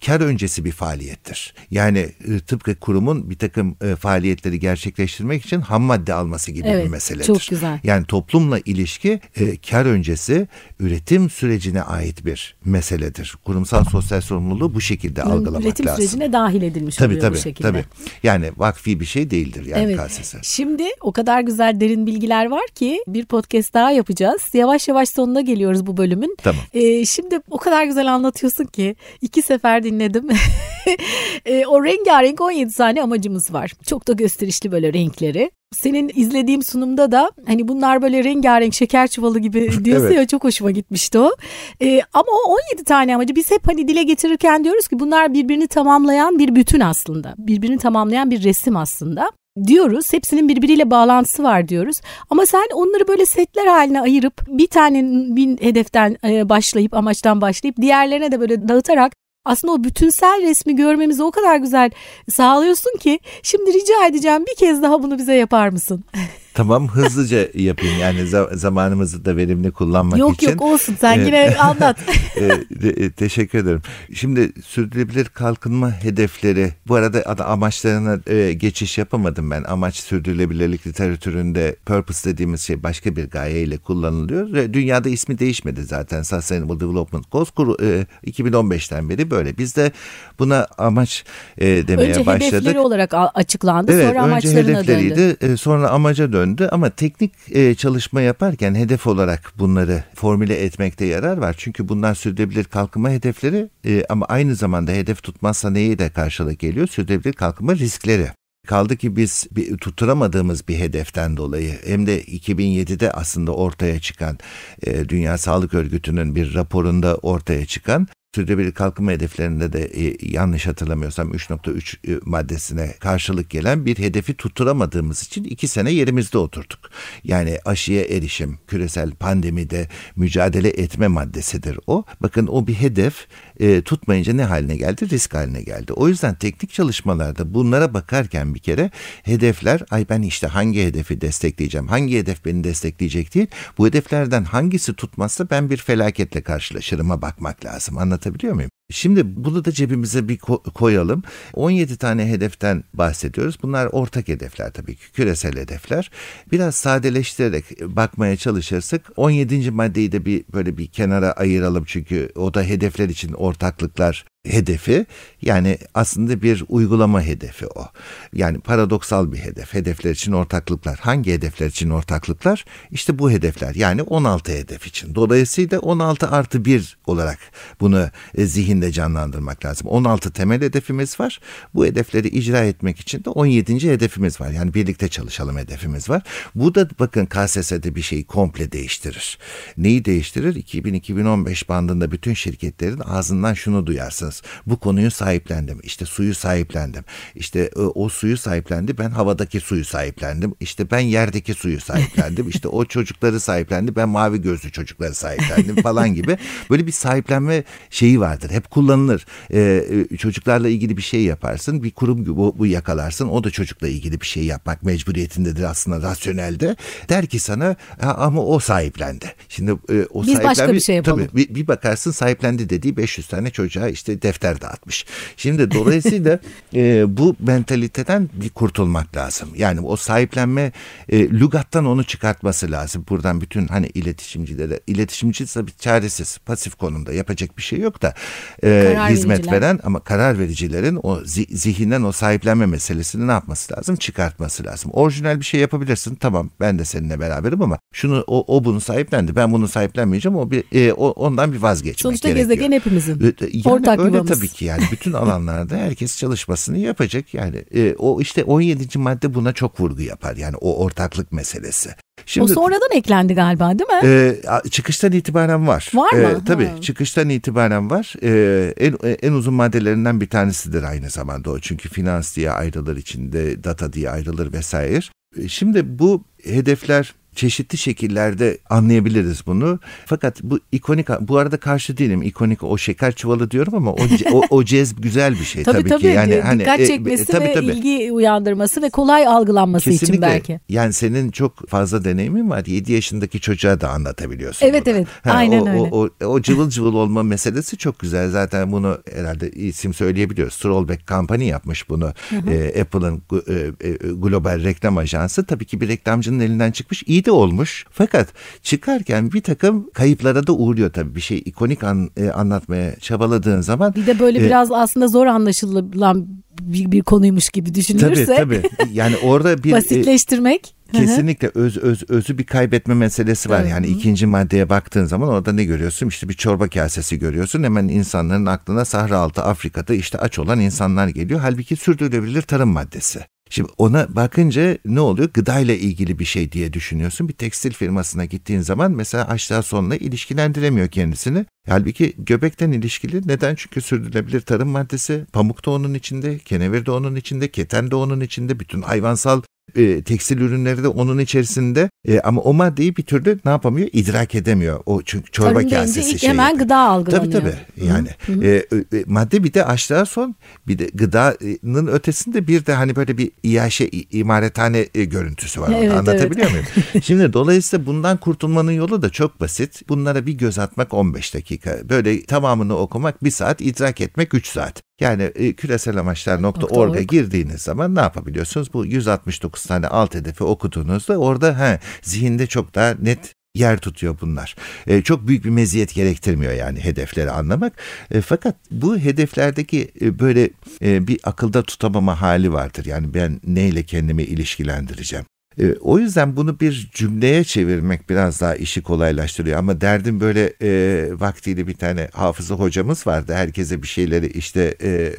kar öncesi bir faaliyettir. Yani e, tıpkı kurumun bir takım e, faaliyetleri gerçekleştirmek için ham madde alması gibi Evet, bir meseledir. çok güzel. Yani toplumla ilişki e, kar öncesi üretim sürecine ait bir meseledir. Kurumsal sosyal sorumluluğu bu şekilde algılamak Üretim lazım. sürecine dahil edilmiş Tabii oluyor tabii bu şekilde. tabii. Yani vakfi bir şey değildir yani Evet. KSS. Şimdi o kadar güzel derin bilgiler var ki bir podcast daha yapacağız. Yavaş yavaş sonuna geliyoruz bu bölümün. Tamam. Ee, şimdi o kadar güzel anlatıyorsun ki iki sefer dinledim. Ee, o rengarenk 17 tane amacımız var. Çok da gösterişli böyle renkleri. Senin izlediğim sunumda da hani bunlar böyle rengarenk şeker çuvalı gibi diyorsun Evet. ya çok hoşuma gitmişti o. Ee, ama o 17 tane amacı biz hep hani dile getirirken diyoruz ki bunlar birbirini tamamlayan bir bütün aslında. Birbirini tamamlayan bir resim aslında diyoruz. Hepsinin birbiriyle bağlantısı var diyoruz. Ama sen onları böyle setler haline ayırıp bir tane bir hedeften e, başlayıp amaçtan başlayıp diğerlerine de böyle dağıtarak aslında o bütünsel resmi görmemizi o kadar güzel sağlıyorsun ki şimdi rica edeceğim bir kez daha bunu bize yapar mısın? Tamam hızlıca yapayım yani za- zamanımızı da verimli kullanmak yok için. yok olsun sen yine anlat. e, de- e, teşekkür ederim. Şimdi sürdürülebilir kalkınma hedefleri bu arada ada- amaçlarına e, geçiş yapamadım ben. Amaç sürdürülebilirlik literatüründe purpose dediğimiz şey başka bir gayeyle kullanılıyor. Ve dünyada ismi değişmedi zaten. Sustainable Development Goals kuru- e, 2015'ten beri böyle. Biz de buna amaç demeye Önce başladık. hedefleri olarak açıklandı Evet, sonra önce amaçlarına döndü. sonra amaca döndü ama teknik e, çalışma yaparken hedef olarak bunları formüle etmekte yarar var. Çünkü bunlar sürdürülebilir kalkınma hedefleri e, ama aynı zamanda hedef tutmazsa neyi de karşılık geliyor? Sürdürülebilir kalkınma riskleri. Kaldı ki biz bir, tutturamadığımız bir hedeften dolayı hem de 2007'de aslında ortaya çıkan e, Dünya Sağlık Örgütü'nün bir raporunda ortaya çıkan Sürdürülebilir kalkınma hedeflerinde de e, yanlış hatırlamıyorsam 3.3 e, maddesine karşılık gelen bir hedefi tutturamadığımız için iki sene yerimizde oturduk. Yani aşıya erişim, küresel pandemide mücadele etme maddesidir o. Bakın o bir hedef e, tutmayınca ne haline geldi? Risk haline geldi. O yüzden teknik çalışmalarda bunlara bakarken bir kere hedefler ay ben işte hangi hedefi destekleyeceğim, hangi hedef beni destekleyecek değil. Bu hedeflerden hangisi tutmazsa ben bir felaketle karşılaşırıma bakmak lazım. Anlatabiliyor muyum? Şimdi bunu da cebimize bir ko- koyalım. 17 tane hedeften bahsediyoruz. Bunlar ortak hedefler tabii ki, küresel hedefler. Biraz sadeleştirerek bakmaya çalışırsak 17. maddeyi de bir böyle bir kenara ayıralım çünkü o da hedefler için ortaklıklar hedefi yani aslında bir uygulama hedefi o. Yani paradoksal bir hedef. Hedefler için ortaklıklar. Hangi hedefler için ortaklıklar? İşte bu hedefler yani 16 hedef için. Dolayısıyla 16 artı 1 olarak bunu e, zihinde canlandırmak lazım. 16 temel hedefimiz var. Bu hedefleri icra etmek için de 17. hedefimiz var. Yani birlikte çalışalım hedefimiz var. Bu da bakın KSS'de bir şeyi komple değiştirir. Neyi değiştirir? 2000-2015 bandında bütün şirketlerin ağzından şunu duyarsınız. Bu konuyu sahiplendim. İşte suyu sahiplendim. İşte e, o suyu sahiplendi. Ben havadaki suyu sahiplendim. İşte ben yerdeki suyu sahiplendim. İşte o çocukları sahiplendi. Ben mavi gözlü çocukları sahiplendim falan gibi. Böyle bir sahiplenme şeyi vardır. Hep kullanılır. Ee, çocuklarla ilgili bir şey yaparsın. Bir kurum bu, bu yakalarsın. O da çocukla ilgili bir şey yapmak mecburiyetindedir aslında rasyonelde. Der ki sana "Ha, ama o sahiplendi. Şimdi e, o Biz başka sahiplenme- bir şey yapalım. Tabii, bir, bir bakarsın sahiplendi dediği 500 tane çocuğa işte defter dağıtmış. Şimdi dolayısıyla e, bu mentaliteden bir kurtulmak lazım. Yani o sahiplenme e, lügattan onu çıkartması lazım. Buradan bütün hani iletişimcilere, iletişimci tabii çaresiz, pasif konumda yapacak bir şey yok da e, Karar hizmet vericiler. veren ama karar vericilerin o zi- zihinden o sahiplenme meselesini ne yapması lazım? Çıkartması lazım. Orijinal bir şey yapabilirsin. Tamam ben de seninle beraberim ama şunu o, o bunu sahiplendi. Ben bunu sahiplenmeyeceğim. O bir e, o, ondan bir vazgeçmek Sonuçta gerekiyor. gezegen hepimizin. Yani Ortak yuvamız. tabii ki yani bütün alanlarda herkes çalışmasını yapacak yani e, o işte 17. madde buna çok vurgu yapar yani o ortaklık meselesi. Şimdi, o sonradan eklendi galiba değil mi? E, çıkıştan itibaren var. Var mı? E, tabii ha. çıkıştan itibaren var. E, en, en uzun maddelerinden bir tanesidir aynı zamanda o. Çünkü finans diye ayrılır içinde, data diye ayrılır vesaire. E, şimdi bu hedefler çeşitli şekillerde anlayabiliriz bunu. Fakat bu ikonik bu arada karşı değilim. ikonik o şeker çuvalı diyorum ama o o, o cezb güzel bir şey tabii, tabii, tabii ki. Yani dikkat hani dikkat çekmesi e, tabii, ve tabii. ilgi uyandırması ve kolay algılanması Kesinlikle. için belki. Yani senin çok fazla deneyimin var. 7 yaşındaki çocuğa da anlatabiliyorsun. Evet bunu. evet. Ha, Aynen o, öyle. O, o, o cıvıl cıvıl olma meselesi çok güzel. Zaten bunu herhalde isim söyleyebiliyoruz. Strollback Company yapmış bunu. Ee, Apple'ın e, e, global reklam ajansı. Tabii ki bir reklamcının elinden çıkmış. İyi de olmuş. Fakat çıkarken bir takım kayıplara da uğruyor tabii. Bir şey ikonik an, e, anlatmaya çabaladığın zaman. Bir de böyle e, biraz aslında zor anlaşılan bir, bir konuymuş gibi düşünülürse. Tabii tabii. Yani orada bir... basitleştirmek. Kesinlikle öz, öz özü bir kaybetme meselesi var. Yani ikinci maddeye baktığın zaman orada ne görüyorsun? İşte bir çorba kasesi görüyorsun. Hemen insanların aklına Sahra altı Afrika'da işte aç olan insanlar geliyor. Halbuki sürdürülebilir tarım maddesi. Şimdi ona bakınca ne oluyor? Gıdayla ilgili bir şey diye düşünüyorsun. Bir tekstil firmasına gittiğin zaman mesela açlığa sonla ilişkilendiremiyor kendisini. Halbuki göbekten ilişkili. Neden? Çünkü sürdürülebilir tarım maddesi. Pamuk da onun içinde, kenevir de onun içinde, keten de onun içinde. Bütün hayvansal e, tekstil ürünleri de onun içerisinde e, ama o maddeyi bir türlü ne yapamıyor? İdrak edemiyor. O çünkü çorba Tarım kasesi şey. Hemen gıda algılanıyor. Tabii tabii. Yani hı hı. E, e, madde bir de açlığa son bir de gıdanın ötesinde bir de hani böyle bir iaşe imarethane e, görüntüsü var. Evet, Anlatabiliyor evet. muyum? Şimdi dolayısıyla bundan kurtulmanın yolu da çok basit. Bunlara bir göz atmak 15 dakika. Böyle tamamını okumak bir saat, idrak etmek 3 saat. Yani e, küreselamaçlar.org'a girdiğiniz zaman ne yapabiliyorsunuz? Bu 169 tane alt hedefi okuduğunuzda orada he, zihinde çok daha net yer tutuyor bunlar. E, çok büyük bir meziyet gerektirmiyor yani hedefleri anlamak. E, fakat bu hedeflerdeki e, böyle e, bir akılda tutamama hali vardır. Yani ben neyle kendimi ilişkilendireceğim? E, o yüzden bunu bir cümleye çevirmek biraz daha işi kolaylaştırıyor. Ama derdim böyle e, vaktiyle bir tane hafıza hocamız vardı. Herkese bir şeyleri işte e,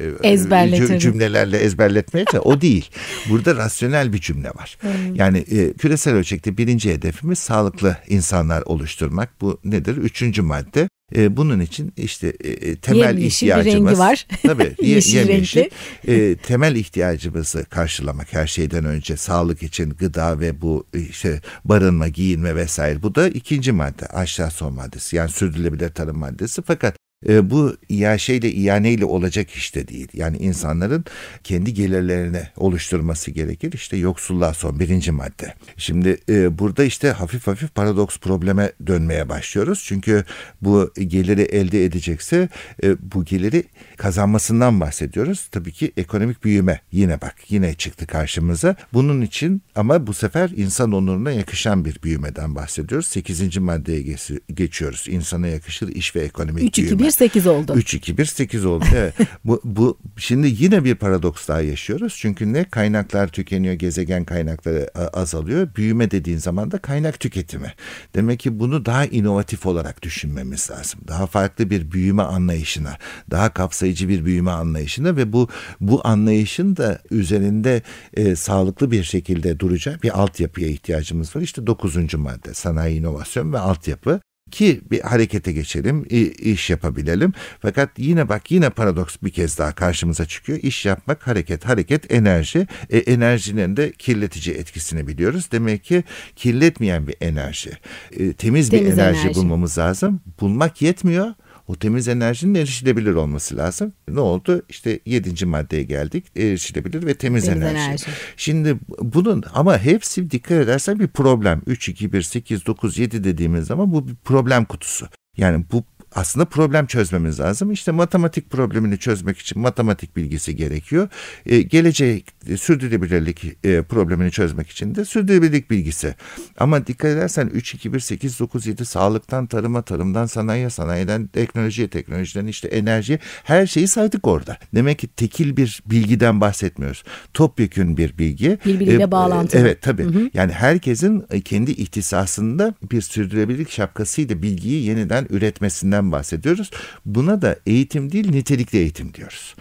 cümlelerle ezberletmeye O değil. Burada rasyonel bir cümle var. Hmm. Yani e, küresel ölçekte birinci hedefimiz sağlıklı insanlar oluşturmak. Bu nedir? Üçüncü madde e, bunun için işte e, e temel Yemyeşil ihtiyacımız. rengi var. Tabii yeşil yemyeşil. E, temel ihtiyacımızı karşılamak her şeyden önce sağlık için gıda ve bu işte barınma, giyinme vesaire. Bu da ikinci madde aşağı son maddesi yani sürdürülebilir tarım maddesi. Fakat e, bu iaşeyle ianeyle olacak işte değil. Yani insanların kendi gelirlerini oluşturması gerekir. İşte yoksulluğa son birinci madde. Şimdi e, burada işte hafif hafif paradoks probleme dönmeye başlıyoruz. Çünkü bu geliri elde edecekse e, bu geliri kazanmasından bahsediyoruz. Tabii ki ekonomik büyüme yine bak yine çıktı karşımıza. Bunun için ama bu sefer insan onuruna yakışan bir büyümeden bahsediyoruz. Sekizinci maddeye geçiyoruz. İnsana yakışır iş ve ekonomik 3, büyüme. 3-2-1-8 oldu. 3-2-1-8 oldu. Evet. bu, bu şimdi yine bir paradoks daha yaşıyoruz. Çünkü ne kaynaklar tükeniyor, gezegen kaynakları azalıyor. Büyüme dediğin zaman da kaynak tüketimi. Demek ki bunu daha inovatif olarak düşünmemiz lazım. Daha farklı bir büyüme anlayışına, daha kapsayıcı bir büyüme anlayışına ve bu bu anlayışın da üzerinde e, sağlıklı bir şekilde duracak bir altyapıya ihtiyacımız var. İşte dokuzuncu madde sanayi inovasyon ve altyapı ki bir harekete geçelim, iş yapabilelim. Fakat yine bak yine paradoks bir kez daha karşımıza çıkıyor. İş yapmak, hareket, hareket, enerji. E, enerjinin de kirletici etkisini biliyoruz. Demek ki kirletmeyen bir enerji, e, temiz, temiz bir enerji, enerji bulmamız lazım. Bulmak yetmiyor o temiz enerjinin erişilebilir olması lazım. Ne oldu? İşte yedinci maddeye geldik. Erişilebilir ve temiz, temiz enerji. enerji. Şimdi bunun ama hepsi dikkat edersen bir problem. 3, 2, 1, 8, 9, 7 dediğimiz zaman bu bir problem kutusu. Yani bu aslında problem çözmemiz lazım. İşte matematik problemini çözmek için matematik bilgisi gerekiyor. E, gelecek e, sürdürülebilirlik e, problemini çözmek için de sürdürülebilirlik bilgisi. Ama dikkat edersen 3, 2, 1, 8, 9, 7 sağlıktan tarıma, tarımdan sanayiye, sanayiden teknolojiye, teknolojiden işte enerjiye her şeyi saydık orada. Demek ki tekil bir bilgiden bahsetmiyoruz. Topyekün bir bilgi. Birbiriyle e, bağlantılı. Evet tabii. Hı hı. Yani herkesin kendi ihtisasında bir sürdürülebilirlik şapkasıyla bilgiyi yeniden üretmesinden eğitimden bahsediyoruz. Buna da eğitim değil nitelikli eğitim diyoruz.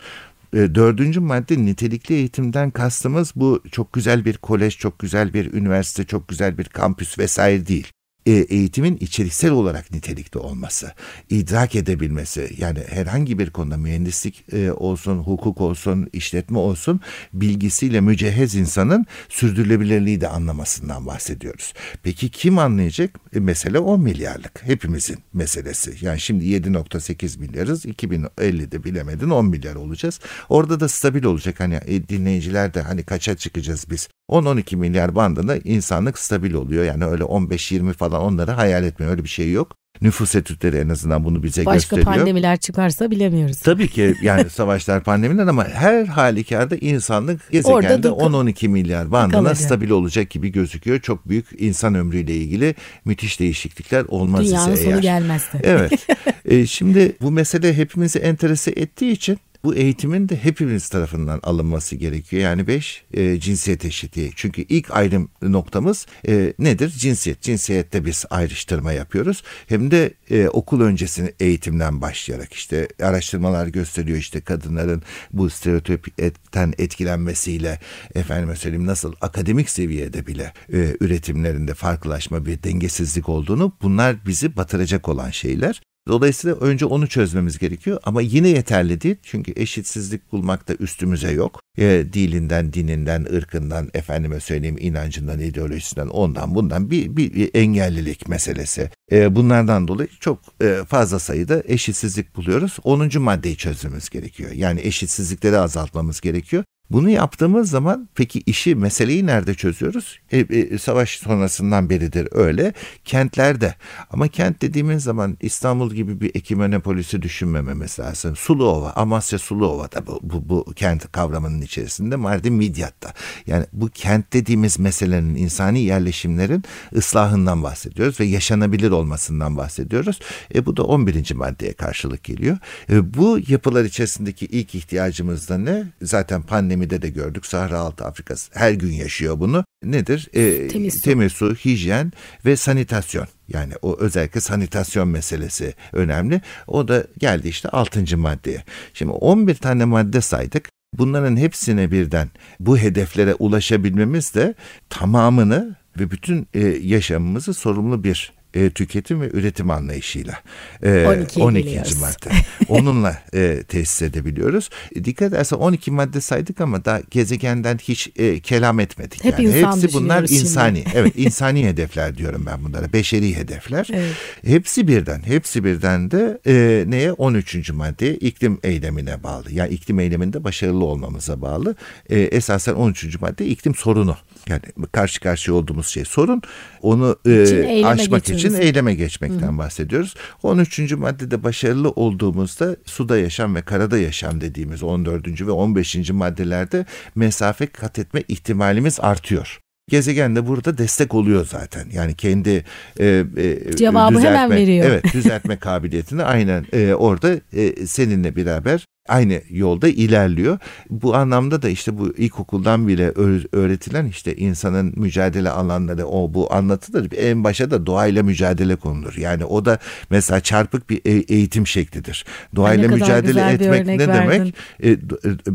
E, dördüncü madde nitelikli eğitimden kastımız bu çok güzel bir kolej, çok güzel bir üniversite, çok güzel bir kampüs vesaire değil. E, eğitimin içeriksel olarak nitelikli olması, idrak edebilmesi yani herhangi bir konuda mühendislik e, olsun, hukuk olsun, işletme olsun bilgisiyle mücehhez insanın sürdürülebilirliği de anlamasından bahsediyoruz. Peki kim anlayacak? E, mesele 10 milyarlık hepimizin meselesi. Yani şimdi 7.8 milyarız 2050'de bilemedin 10 milyar olacağız. Orada da stabil olacak hani dinleyiciler de hani kaça çıkacağız biz 10-12 milyar bandında insanlık stabil oluyor. Yani öyle 15-20 falan onları hayal etmiyor. Öyle bir şey yok. Nüfus etütleri en azından bunu bize Başka gösteriyor. Başka pandemiler çıkarsa bilemiyoruz. Tabii ki yani savaşlar pandemiler ama her halükarda insanlık gezegende 10-12 milyar bandına stabil olacak gibi gözüküyor. Çok büyük insan ömrüyle ilgili müthiş değişiklikler olmaz Dünyanın ise sonu eğer. gelmezse. Evet. e, şimdi bu mesele hepimizi enterese ettiği için bu eğitimin de hepimiz tarafından alınması gerekiyor. Yani beş e, cinsiyet eşitliği. Çünkü ilk ayrım noktamız e, nedir? Cinsiyet. Cinsiyette biz ayrıştırma yapıyoruz. Hem de e, okul öncesi eğitimden başlayarak işte araştırmalar gösteriyor işte kadınların bu stereotipten etkilenmesiyle efendime söyleyeyim nasıl akademik seviyede bile e, üretimlerinde farklılaşma bir dengesizlik olduğunu bunlar bizi batıracak olan şeyler. Dolayısıyla önce onu çözmemiz gerekiyor ama yine yeterli değil. Çünkü eşitsizlik bulmakta üstümüze yok. E, dilinden, dininden, ırkından, efendime söyleyeyim inancından, ideolojisinden, ondan bundan bir, bir, engellilik meselesi. E, bunlardan dolayı çok e, fazla sayıda eşitsizlik buluyoruz. 10. maddeyi çözmemiz gerekiyor. Yani eşitsizlikleri azaltmamız gerekiyor. Bunu yaptığımız zaman peki işi, meseleyi nerede çözüyoruz? E, e, savaş sonrasından beridir öyle. Kentlerde. Ama kent dediğimiz zaman İstanbul gibi bir ekimenopolisi düşünmememiz lazım. Suluova, Amasya Suluova'da bu, bu, bu kent kavramının içerisinde. Mardin Midyat'ta. Yani bu kent dediğimiz meselenin insani yerleşimlerin ıslahından bahsediyoruz ve yaşanabilir olmasından bahsediyoruz. E, bu da 11. maddeye karşılık geliyor. E, bu yapılar içerisindeki ilk ihtiyacımız da ne? Zaten pandemi pandemide de gördük. Sahra Altı Afrikası her gün yaşıyor bunu. Nedir? E, temiz, su. temiz su, hijyen ve sanitasyon. Yani o özellikle sanitasyon meselesi önemli. O da geldi işte 6. maddeye. Şimdi 11 tane madde saydık. Bunların hepsine birden bu hedeflere ulaşabilmemiz de tamamını ve bütün e, yaşamımızı sorumlu bir e, tüketim ve üretim anlayışıyla e, 12, 12. madde onunla e, tesis edebiliyoruz. E, dikkat edersen 12 madde saydık ama da gezegenden hiç e, kelam etmedik. Hep yani hepsi bunlar şimdi. insani. evet insani hedefler diyorum ben bunlara. Beşeri hedefler. Evet. Hepsi birden. Hepsi birden de e, neye 13. madde iklim eylemine bağlı. Yani iklim eyleminde başarılı olmamıza bağlı. E, esasen 13. madde iklim sorunu. Yani karşı karşıya olduğumuz şey sorun. Onu e, aşmak için eyleme geçmekten Hı. bahsediyoruz. 13. maddede başarılı olduğumuzda suda yaşam ve karada yaşam dediğimiz 14. ve 15. maddelerde mesafe kat etme ihtimalimiz artıyor. Gezegen de burada destek oluyor zaten. Yani kendi e, e, cevabı düzeltme, hemen veriyor. Evet, düzeltme kabiliyetini aynen e, orada e, seninle beraber aynı yolda ilerliyor. Bu anlamda da işte bu ilkokuldan bile öğretilen işte insanın mücadele alanları o bu anlatılır. En başa da doğayla mücadele konulur. Yani o da mesela çarpık bir e, eğitim şeklidir. Doğayla mücadele etmek ne demek? E, e,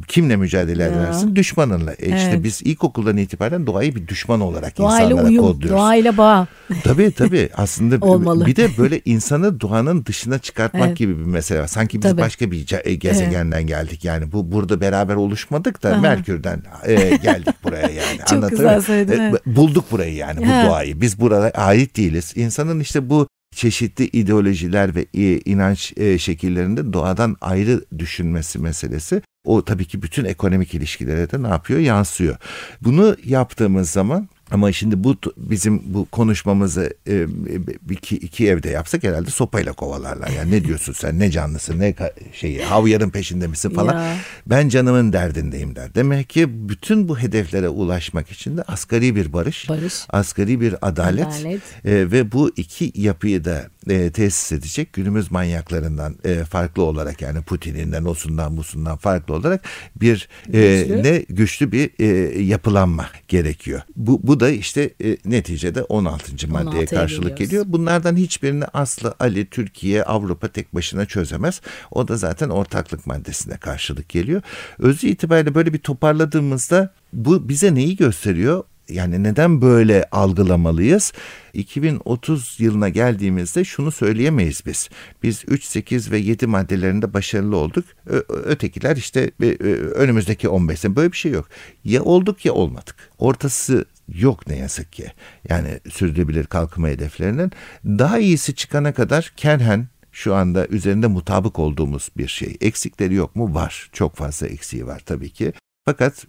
kimle mücadele ya. edersin? Düşmanınla. E evet. işte biz ilkokuldan itibaren doğayı bir düşman olarak doğayla insanlara uyum, kodluyoruz. Doğayla bağ. Tabii tabii. Aslında Olmalı. bir de böyle insanı doğanın dışına çıkartmak evet. gibi bir mesele var. Sanki biz tabii. başka bir gezegen evet gezegenden geldik yani bu burada beraber oluşmadık da Aha. Merkür'den e, geldik buraya yani. Çok güzel söyledin. E, bulduk burayı yani bu ha. doğayı. Biz burada ait değiliz. İnsanın işte bu çeşitli ideolojiler ve e, inanç e, şekillerinde doğadan ayrı düşünmesi meselesi o tabii ki bütün ekonomik ilişkilere de ne yapıyor yansıyor. Bunu yaptığımız zaman ama şimdi bu bizim bu konuşmamızı e, iki, iki evde yapsak herhalde sopayla kovalarlar. Yani ne diyorsun sen ne canlısın ne şeyi havyarın peşinde misin falan. Ya. Ben canımın derdindeyim der. Demek ki bütün bu hedeflere ulaşmak için de asgari bir barış, barış. asgari bir adalet, adalet. E, ve bu iki yapıyı da e, tesis edecek günümüz manyaklarından e, farklı olarak yani Putin'inden osundan busundan farklı olarak bir e, güçlü. ne güçlü bir e, yapılanma gerekiyor. Bu, bu da işte e, neticede 16. maddeye 16'ya karşılık geliyoruz. geliyor. Bunlardan hiçbirini Aslı, Ali, Türkiye, Avrupa tek başına çözemez. O da zaten ortaklık maddesine karşılık geliyor. Özü itibariyle böyle bir toparladığımızda bu bize neyi gösteriyor? Yani neden böyle algılamalıyız? 2030 yılına geldiğimizde şunu söyleyemeyiz biz. Biz 3, 8 ve 7 maddelerinde başarılı olduk. Ö- ötekiler işte e, e, önümüzdeki 15 sene böyle bir şey yok. Ya olduk ya olmadık. Ortası yok ne yazık ki. Yani sürdürülebilir kalkınma hedeflerinin daha iyisi çıkana kadar kerhen şu anda üzerinde mutabık olduğumuz bir şey. Eksikleri yok mu? Var. Çok fazla eksiği var tabii ki. Fakat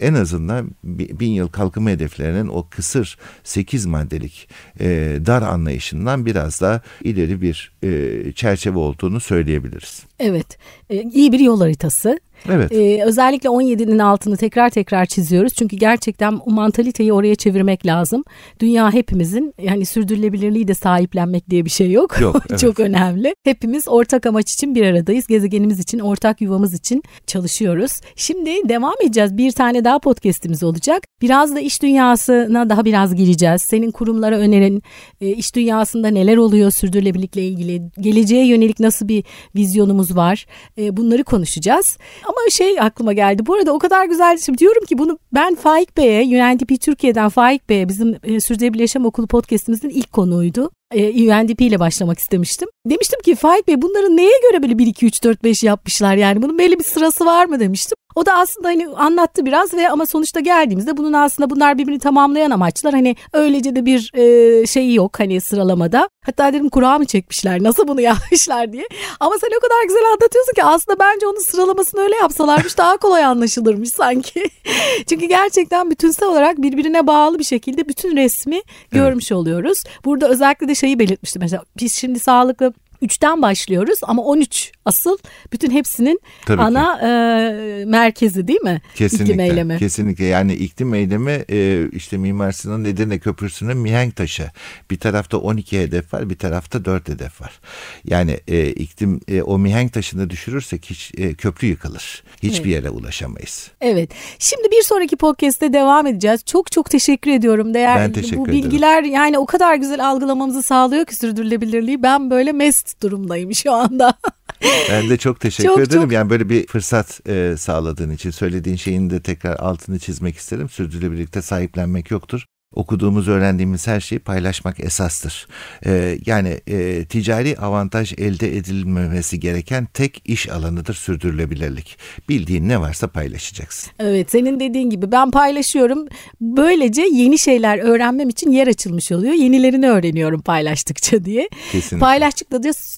en azından bi- bin yıl kalkınma hedeflerinin o kısır 8 maddelik e, dar anlayışından biraz daha ileri bir e, çerçeve olduğunu söyleyebiliriz. Evet, e, iyi bir yol haritası. Evet. Ee, özellikle 17'nin altını tekrar tekrar çiziyoruz. Çünkü gerçekten o mantaliteyi oraya çevirmek lazım. Dünya hepimizin yani sürdürülebilirliği de sahiplenmek diye bir şey yok. Yok, evet. Çok önemli. Hepimiz ortak amaç için bir aradayız. Gezegenimiz için, ortak yuvamız için çalışıyoruz. Şimdi devam edeceğiz. Bir tane daha podcast'imiz olacak. Biraz da iş dünyasına daha biraz gireceğiz. Senin kurumlara önerin e, iş dünyasında neler oluyor sürdürülebilirlikle ilgili, geleceğe yönelik nasıl bir vizyonumuz var. E, bunları konuşacağız. Ama şey aklıma geldi. Bu arada o kadar güzel şimdi diyorum ki bunu ben Faik Bey'e, UNDP Türkiye'den Faik Bey'e bizim e, Sürdürülebilir Yaşam Okulu podcast'imizin ilk konuğuydu. E, UNDP ile başlamak istemiştim. Demiştim ki Faik Bey bunları neye göre böyle 1 2 3 4 5 yapmışlar yani bunun belli bir sırası var mı demiştim. O da aslında hani anlattı biraz ve ama sonuçta geldiğimizde bunun aslında bunlar birbirini tamamlayan amaçlar. Hani öylece de bir e, şeyi yok hani sıralamada. Hatta dedim kura mı çekmişler nasıl bunu yapmışlar diye. Ama sen o kadar güzel anlatıyorsun ki aslında bence onun sıralamasını öyle yapsalarmış daha kolay anlaşılırmış sanki. Çünkü gerçekten bütünsel olarak birbirine bağlı bir şekilde bütün resmi görmüş oluyoruz. Burada özellikle de şeyi belirtmiştim mesela biz şimdi sağlıklı 3'ten başlıyoruz ama 13 asıl bütün hepsinin Tabii ki. ana e, merkezi değil mi? Kesinlikle. İklim eylemi. Kesinlikle. Yani iklim eylemi e, işte Mimar Sinan Edirne Köprüsü'nün mihenk taşı. Bir tarafta 12 hedef var, bir tarafta 4 hedef var. Yani e, iklim e, o mihenk taşını düşürürsek hiç e, köprü yıkılır. Hiçbir yere ulaşamayız. Evet. Şimdi bir sonraki podcast'te devam edeceğiz. Çok çok teşekkür ediyorum. Değer Ben teşekkür bu ederim. bilgiler yani o kadar güzel algılamamızı sağlıyor ki sürdürülebilirliği. Ben böyle mest durumdayım şu anda. Ben de çok teşekkür Çok, ederim. çok. Yani böyle bir fırsat e, sağladığın için söylediğin şeyin de tekrar altını çizmek isterim. Sürdürülebilirlikte sahiplenmek yoktur. Okuduğumuz, öğrendiğimiz her şeyi paylaşmak esastır. E, yani e, ticari avantaj elde edilmemesi gereken tek iş alanıdır sürdürülebilirlik. Bildiğin ne varsa paylaşacaksın. Evet senin dediğin gibi ben paylaşıyorum. Böylece yeni şeyler öğrenmem için yer açılmış oluyor. Yenilerini öğreniyorum paylaştıkça diye. Kesinlikle. Paylaştıkça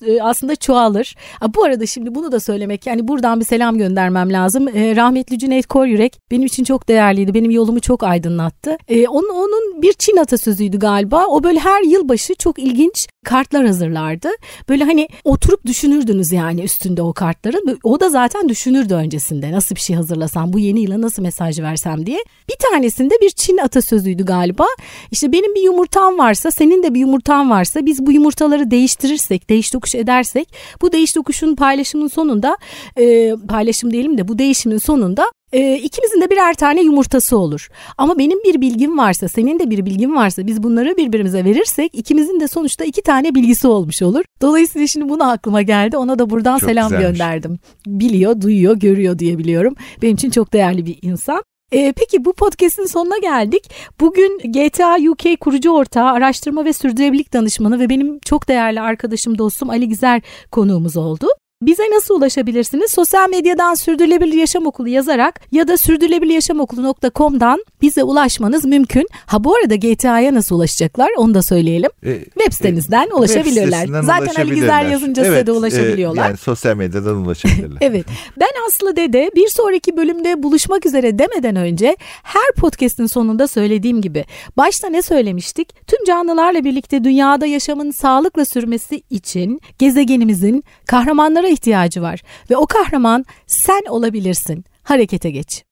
e, aslında çoğalır. Bu arada şimdi bunu da söylemek yani buradan bir selam göndermem lazım. E, rahmetli Cüneyt Koryürek benim için çok değerliydi. Benim yolumu çok aydınlattı. E, onun, onun bir Çin atasözüydü galiba. O böyle her yılbaşı çok ilginç kartlar hazırlardı. Böyle hani oturup düşünürdünüz yani üstünde o kartların. O da zaten düşünürdü öncesinde nasıl bir şey hazırlasam bu yeni yıla nasıl mesaj versem diye. Bir tanesinde bir Çin atasözüydü galiba. İşte benim bir yumurtam varsa senin de bir yumurtan varsa biz bu yumurtaları değiştirirsek değiş tokuş edersek bu değiş tokuşun paylaşımın sonunda e, paylaşım diyelim de bu değişimin sonunda e, ikimizin de birer tane yumurtası olur. Ama benim bir bilgim varsa, senin de bir bilgin varsa biz bunları birbirimize verirsek ikimizin de sonuçta iki tane bilgisi olmuş olur. Dolayısıyla şimdi bunu aklıma geldi. Ona da buradan Çok selam güzelmiş. gönderdim. Biliyor, duyuyor, görüyor diye biliyorum. Benim için çok değerli bir insan. Ee, peki bu podcast'in sonuna geldik. Bugün GTA UK kurucu ortağı, araştırma ve sürdürülebilirlik danışmanı ve benim çok değerli arkadaşım, dostum Ali Gizer konuğumuz oldu. Bize nasıl ulaşabilirsiniz? Sosyal medyadan Sürdürülebilir Yaşam Okulu yazarak ya da sürdürülebiliryaşamokulu.com'dan bize ulaşmanız mümkün. Ha bu arada GTA'ya nasıl ulaşacaklar onu da söyleyelim. E, Web sitenizden e, ulaşabilirler. web Zaten Ali Gizer ulaşabilirler. yazınca size Evet, de e, ulaşabiliyorlar. yani sosyal medyadan ulaşabilirler. Evet. Ben Aslı Dede bir sonraki bölümde buluşmak üzere demeden önce her podcast'in sonunda söylediğim gibi başta ne söylemiştik? Tüm canlılarla birlikte dünyada yaşamın sağlıkla sürmesi için gezegenimizin kahramanlara ihtiyacı var ve o kahraman sen olabilirsin. Harekete geç.